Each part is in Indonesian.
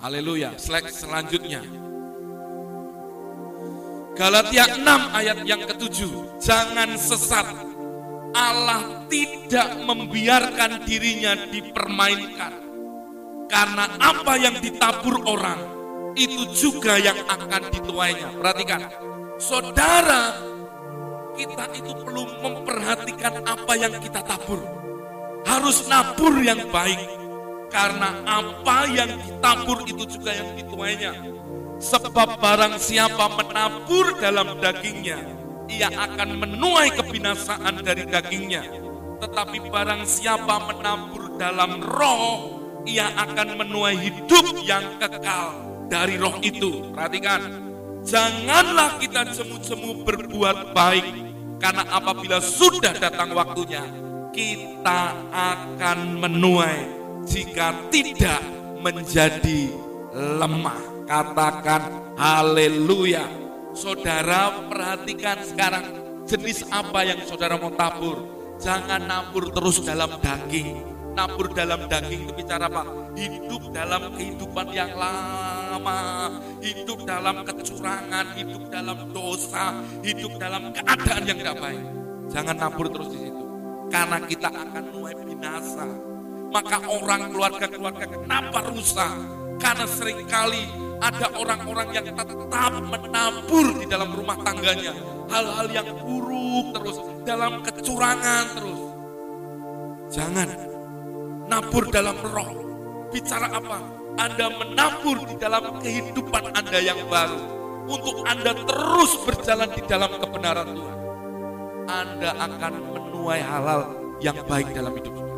Haleluya. Slide selanjutnya. Galatia 6 ayat yang ketujuh. Jangan sesat. Allah tidak membiarkan dirinya dipermainkan. Karena apa yang ditabur orang, itu juga yang akan dituainya. Perhatikan, saudara, kita itu perlu memperhatikan apa yang kita tabur. Harus nabur yang baik, karena apa yang ditabur itu juga yang dituainya. Sebab barang siapa menabur dalam dagingnya, ia akan menuai kebinasaan dari dagingnya. Tetapi barang siapa menabur dalam roh, ia akan menuai hidup yang kekal dari roh itu. Perhatikan, janganlah kita jemu-jemu berbuat baik, karena apabila sudah datang waktunya, kita akan menuai jika tidak menjadi lemah. Katakan haleluya. Saudara perhatikan sekarang jenis apa yang saudara mau tabur. Jangan nabur terus dalam daging. Nabur dalam daging itu bicara apa? Hidup dalam kehidupan yang lama. Hidup dalam kecurangan, hidup dalam dosa, hidup dalam keadaan yang tidak baik. Jangan nabur terus di situ. Karena kita akan mulai binasa. Maka orang keluarga-keluarga kenapa rusak? Karena sering kali ada orang-orang yang tetap menabur di dalam rumah tangganya. Hal-hal yang buruk terus, dalam kecurangan terus. Jangan nabur dalam roh. Bicara apa? Anda menabur di dalam kehidupan Anda yang baru. Untuk Anda terus berjalan di dalam kebenaran Tuhan. Anda akan menuai hal-hal yang baik dalam hidup.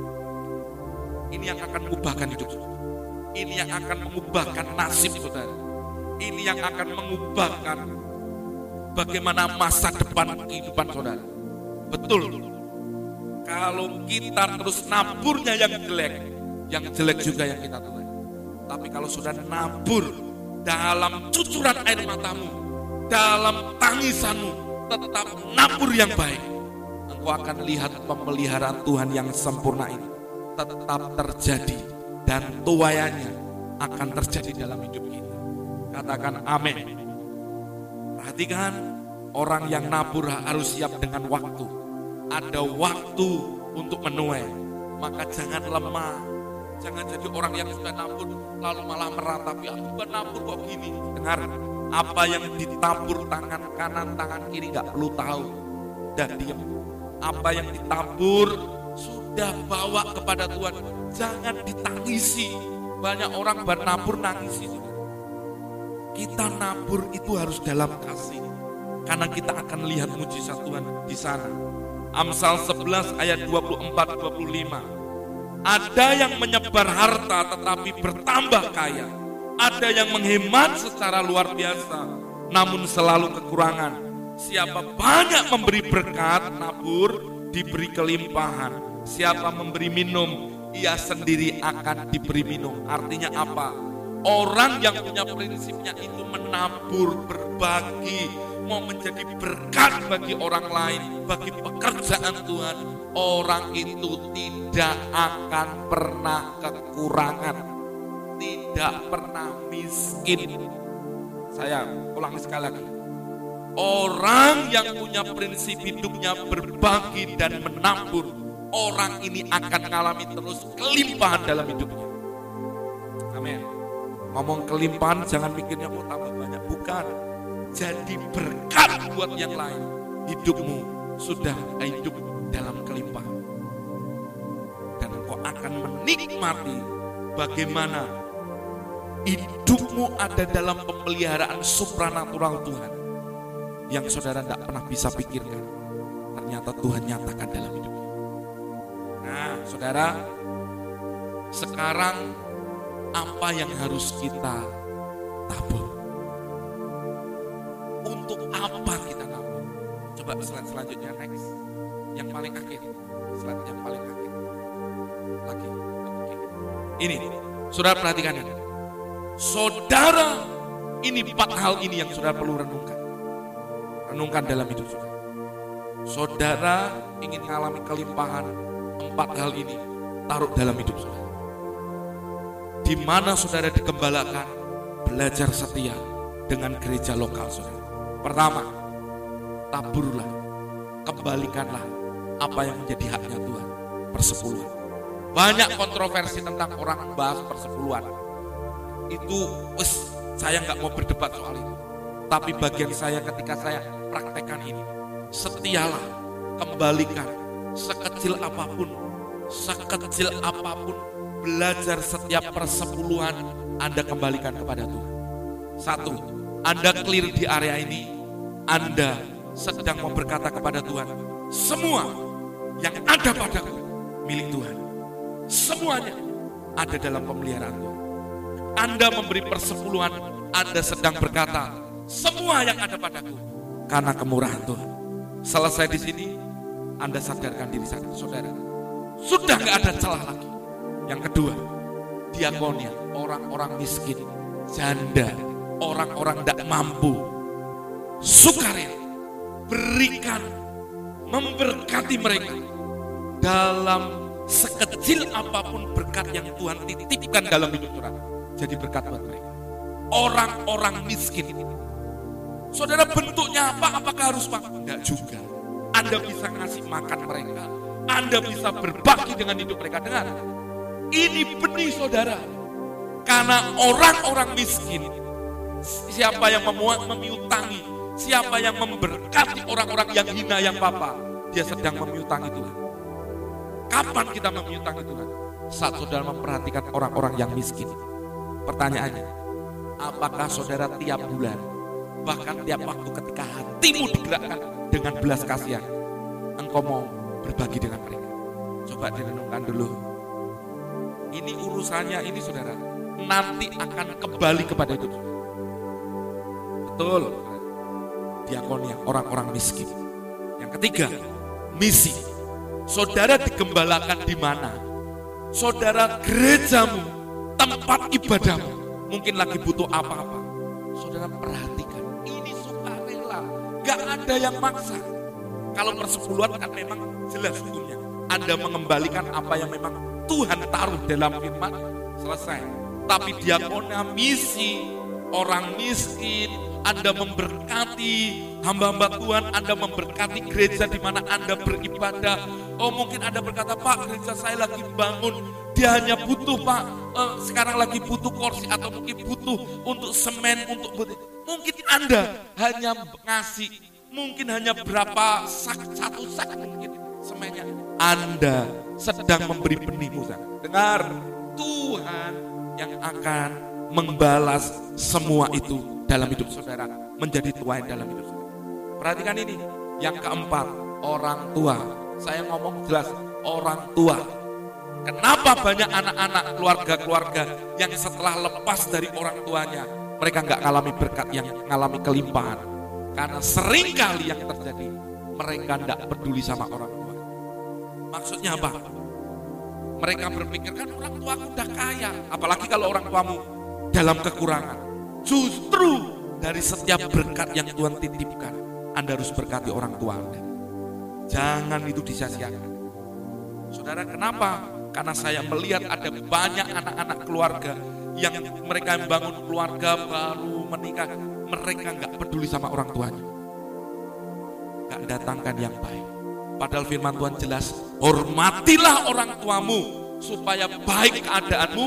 Ini yang akan mengubahkan hidup. Ini yang akan mengubahkan nasib saudara. Ini yang akan mengubahkan bagaimana masa depan kehidupan saudara. Betul. Kalau kita terus naburnya yang jelek, yang jelek juga yang kita tuai. Tapi kalau sudah nabur dalam cucuran air matamu, dalam tangisanmu, tetap nabur yang baik. Engkau akan lihat pemeliharaan Tuhan yang sempurna ini tetap terjadi dan tuayannya akan terjadi dalam hidup kita. Katakan amin. Perhatikan orang yang nabur harus siap dengan waktu. Ada waktu untuk menuai. Maka jangan lemah. Jangan jadi orang yang sudah nabur lalu malah meratapi. Aku bukan nabur kok gini. Dengar, apa yang ditabur tangan kanan, tangan kiri nggak perlu tahu. Dan diam. Apa yang ditabur sudah bawa kepada Tuhan. Jangan ditangisi. Banyak orang bernabur nangisi. Kita nabur itu harus dalam kasih. Karena kita akan lihat mujizat Tuhan di sana. Amsal 11 ayat 24 25. Ada yang menyebar harta tetapi bertambah kaya. Ada yang menghemat secara luar biasa namun selalu kekurangan. Siapa banyak memberi berkat, nabur, diberi kelimpahan. Siapa memberi minum, ia sendiri akan diberi minum. Artinya apa? Orang yang punya prinsipnya itu menabur, berbagi, mau menjadi berkat bagi orang lain, bagi pekerjaan Tuhan, orang itu tidak akan pernah kekurangan, tidak pernah miskin. Saya ulangi sekali lagi. Orang yang punya prinsip hidupnya berbagi dan menabur, orang ini akan mengalami terus kelimpahan dalam hidupnya. Amin. Ngomong kelimpahan jangan mikirnya mau tambah banyak, bukan. Jadi berkat buat yang lain. Hidupmu sudah hidup dalam kelimpahan. Dan engkau akan menikmati bagaimana hidupmu ada dalam pemeliharaan supranatural Tuhan yang saudara tidak pernah bisa pikirkan. Ternyata Tuhan nyatakan dalam hidupnya. Nah, saudara, sekarang apa yang harus kita tabur? Untuk apa kita tabur? Coba slide selanjutnya next. Yang paling akhir. Slide yang paling akhir. Lagi. Oke. Ini, saudara perhatikan ini. Saudara, ini empat hal ini yang saudara perlu renungkan renungkan dalam hidup saudara. Saudara ingin mengalami kelimpahan, empat hal ini taruh dalam hidup saudara. Di mana saudara dikembalakan, belajar setia dengan gereja lokal saudara. Pertama, taburlah, kembalikanlah apa yang menjadi haknya Tuhan, persepuluhan. Banyak kontroversi tentang orang bahas persepuluhan. Itu, wes, saya nggak mau berdebat soal itu. Tapi bagian saya ketika saya praktekkan ini, setialah, kembalikan, sekecil apa pun, sekecil apa pun, belajar setiap persepuluhan Anda kembalikan kepada Tuhan. Satu, Anda clear di area ini, Anda sedang mau berkata kepada Tuhan, semua yang ada padaku milik Tuhan. Semuanya ada dalam pemeliharaan Tuhan. Anda memberi persepuluhan, Anda sedang berkata, semua yang ada padaku karena kemurahan Tuhan. Selesai di sini, Anda sadarkan diri saudara. Sudah nggak ada celah lagi. Yang kedua, diakonia, orang-orang miskin, janda, orang-orang tidak mampu, sukarela, berikan, memberkati mereka dalam sekecil apa pun berkat yang Tuhan titipkan dalam hidup saudara. Jadi berkat buat mereka. Orang-orang miskin. Saudara bentuknya apa? Apakah harus? Enggak juga. Anda bisa ngasih makan mereka. Anda bisa berbagi dengan hidup mereka. Dengar, ini benih saudara. Karena orang-orang miskin, siapa yang memuat, memiutangi, siapa yang memberkati orang-orang yang hina, yang papa, dia sedang memiutangi Tuhan. Kapan kita memiutangi Tuhan? Saat saudara memperhatikan orang-orang yang miskin. Pertanyaannya, apakah saudara tiap bulan, bahkan tiap waktu ketika hatimu digerakkan dengan belas kasihan, engkau mau berbagi dengan mereka? Coba direnungkan dulu ini urusannya ini saudara nanti akan kembali kepada itu. Betul. Diakonia orang-orang miskin. Yang ketiga, misi. Saudara digembalakan di mana? Saudara gerejamu, tempat ibadahmu, mungkin lagi butuh apa-apa. Saudara perhatikan, gak ada yang maksa. Kalau persepuluhan kan memang jelas hukumnya. Anda mengembalikan apa yang memang Tuhan taruh dalam firman selesai. Tapi diakonia misi orang miskin, Anda memberkati hamba-hamba Tuhan, Anda memberkati gereja di mana Anda beribadah. Oh mungkin Anda berkata, Pak gereja saya lagi bangun, dia hanya butuh Pak, eh, sekarang lagi butuh kursi atau mungkin butuh untuk semen, untuk butuh. Mungkin Anda hanya ngasih, mungkin hanya berapa sak, satu sak mungkin semennya. Anda sedang memberi benihmu. Dengar, Tuhan yang akan membalas semua itu dalam hidup saudara, menjadi tuain dalam hidup saudara. Perhatikan ini, yang keempat, orang tua. Saya ngomong jelas, orang tua. Kenapa banyak anak-anak keluarga-keluarga yang setelah lepas dari orang tuanya, mereka nggak ngalami berkat yang ngalami kelimpahan? Karena sering kali yang terjadi, mereka tidak peduli sama orang tua. Maksudnya apa? Mereka berpikir kan orang tua udah kaya, apalagi kalau orang tuamu dalam kekurangan. Justru dari setiap berkat yang Tuhan titipkan, Anda harus berkati orang tua Anda. Jangan itu disia-siakan. Saudara, kenapa? Karena saya melihat ada banyak anak-anak keluarga yang mereka membangun keluarga baru menikah, mereka nggak peduli sama orang tuanya. Nggak datangkan yang baik. Padahal firman Tuhan jelas, hormatilah orang tuamu supaya baik keadaanmu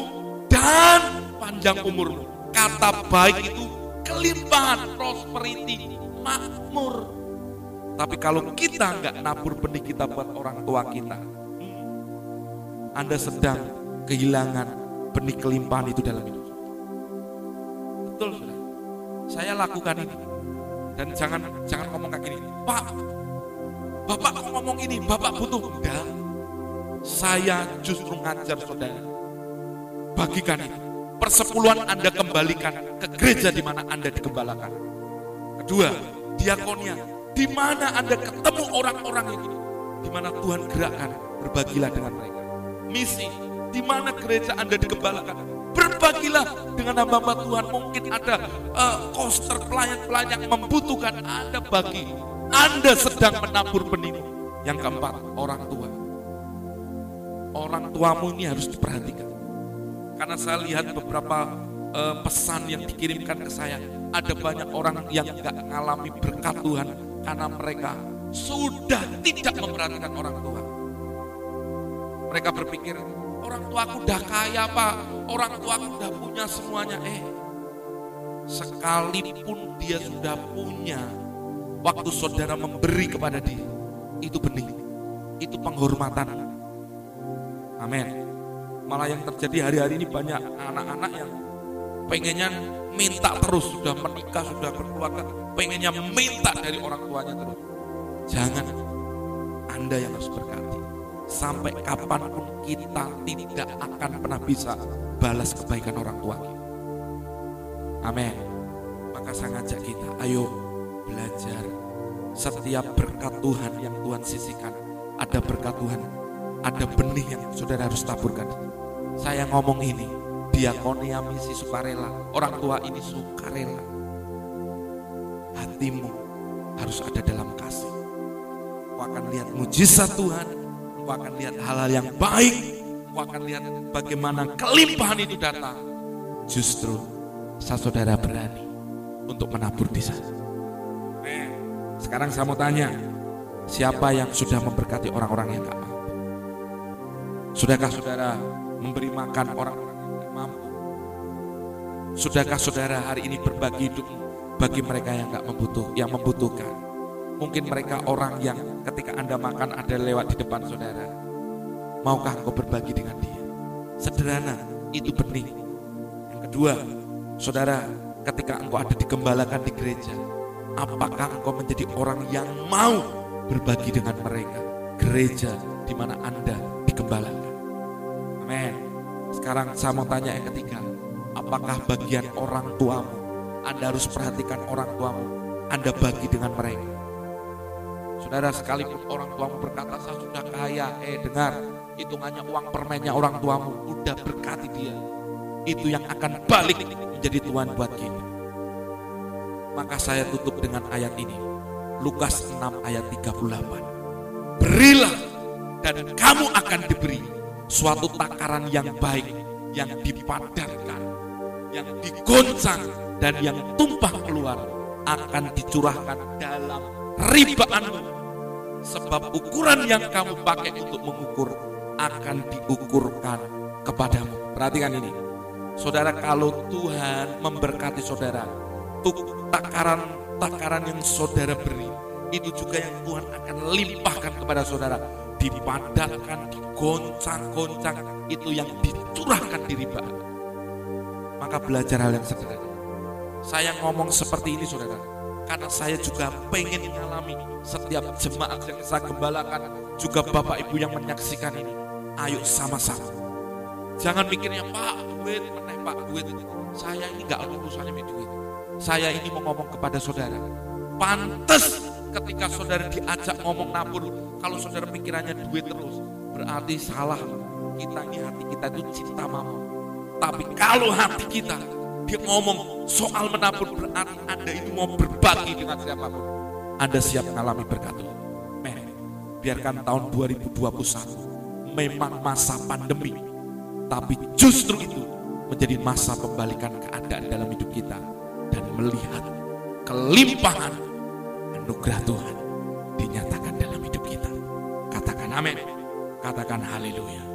dan panjang umurmu. Kata baik itu kelimpahan, prosperity, makmur. Tapi kalau kita nggak nabur benih kita buat orang tua kita, Anda sedang kehilangan benih kelimpahan itu dalam hidup. Betul, saudara. Saya lakukan ini. Dan jangan jangan ngomong kayak gini, Pak, Bapak kok ngomong ini, Bapak butuh. Enggak. Saya justru ngajar saudara. Bagikan ini. Persepuluhan Anda kembalikan ke gereja di mana Anda dikembalakan. Kedua, diakonia. Di mana Anda ketemu orang-orang ini. Di mana Tuhan gerakkan, berbagilah dengan mereka. Misi, di mana gereja Anda dikembalakan. Berbagilah dengan hamba-hamba Tuhan. Mungkin ada uh, koster pelayan-pelayan yang membutuhkan Anda bagi anda sedang menabur benih. Yang keempat, orang tua. Orang tuamu ini harus diperhatikan. Karena saya lihat beberapa uh, pesan yang dikirimkan ke saya. Ada banyak orang yang nggak mengalami berkat Tuhan karena mereka sudah tidak memperhatikan orang tua. Mereka berpikir, orang tua aku udah kaya pak, orang tua aku udah punya semuanya. Eh, sekalipun dia sudah punya, waktu saudara memberi kepada dia, itu benih, itu penghormatan. Amin. Malah yang terjadi hari-hari ini banyak anak-anak yang pengennya minta terus, sudah menikah, sudah berkeluarga, pengennya minta dari orang tuanya terus. Jangan, Anda yang harus berkati. Sampai kapan pun kita tidak akan pernah bisa balas kebaikan orang tua. Amin. Maka saya ngajak kita, ayo belajar setiap berkat Tuhan yang Tuhan sisihkan. Ada berkat Tuhan, ada benih yang saudara harus taburkan. Saya ngomong ini, diakonia misi sukarela, orang tua ini sukarela. Hatimu harus ada dalam kasih. Kau akan lihat mujizat Tuhan, kau akan lihat hal-hal yang baik, kau akan lihat bagaimana kelimpahan itu datang. Justru saudara berani untuk menabur di sana. Sekarang saya mau tanya, siapa yang sudah memberkati orang-orang yang gak mampu? Sudahkah saudara memberi makan orang-orang yang gak mampu? Sudahkah saudara hari ini berbagi hidup bagi mereka yang gak membutuh, yang membutuhkan? Mungkin mereka orang yang ketika Anda makan ada lewat di depan saudara. Maukah engkau berbagi dengan dia? Sederhana, itu benih. Yang kedua, saudara, ketika engkau ada digembalakan di gereja, apakah engkau menjadi orang yang mau berbagi dengan mereka? Gereja di mana Anda digembalakan. Amin. Sekarang saya mau tanya yang ketiga, apakah bagian orang tuamu? Anda harus perhatikan orang tuamu. Anda bagi dengan mereka. Saudara sekalipun orang tuamu berkata saya sudah kaya, eh dengar, hitungannya uang permennya orang tuamu, udah berkati dia. Itu yang akan balik menjadi Tuhan buat kita. Maka saya tutup dengan ayat ini. Lukas 6 ayat 38. Berilah dan kamu akan diberi suatu takaran yang baik, yang dipadatkan, yang digoncang, dan yang tumpah keluar akan dicurahkan dalam ribaanmu. Sebab ukuran yang kamu pakai untuk mengukur akan diukurkan kepadamu. Perhatikan ini. Saudara kalau Tuhan memberkati saudara, takaran-takaran yang saudara beri, itu juga yang Tuhan akan limpahkan kepada saudara. Dipadatkan, digoncang-goncang, itu yang dicurahkan di riba. Maka belajar hal yang sederhana. Saya ngomong seperti ini saudara, karena saya juga pengen mengalami setiap jemaat yang saya gembalakan, juga Bapak Ibu yang menyaksikan ini. Ayo sama-sama. Jangan mikirnya Pak duit, meneh Pak duit. Saya ini nggak urusannya duit. Saya ini mau ngomong kepada saudara. Pantes ketika saudara diajak ngomong nabur, kalau saudara pikirannya duit terus, berarti salah. Kita ini hati kita itu cinta mama. Tapi kalau hati kita dia ngomong soal menabur berarti Anda itu mau berbagi dengan siapa pun. Anda siap mengalami berkat Men, biarkan tahun 2021 memang masa pandemi. Tapi justru itu menjadi masa pembalikan keadaan dalam hidup kita. Dan melihat kelimpahan anugerah Tuhan dinyatakan dalam hidup kita. Katakan amin. Katakan haleluya.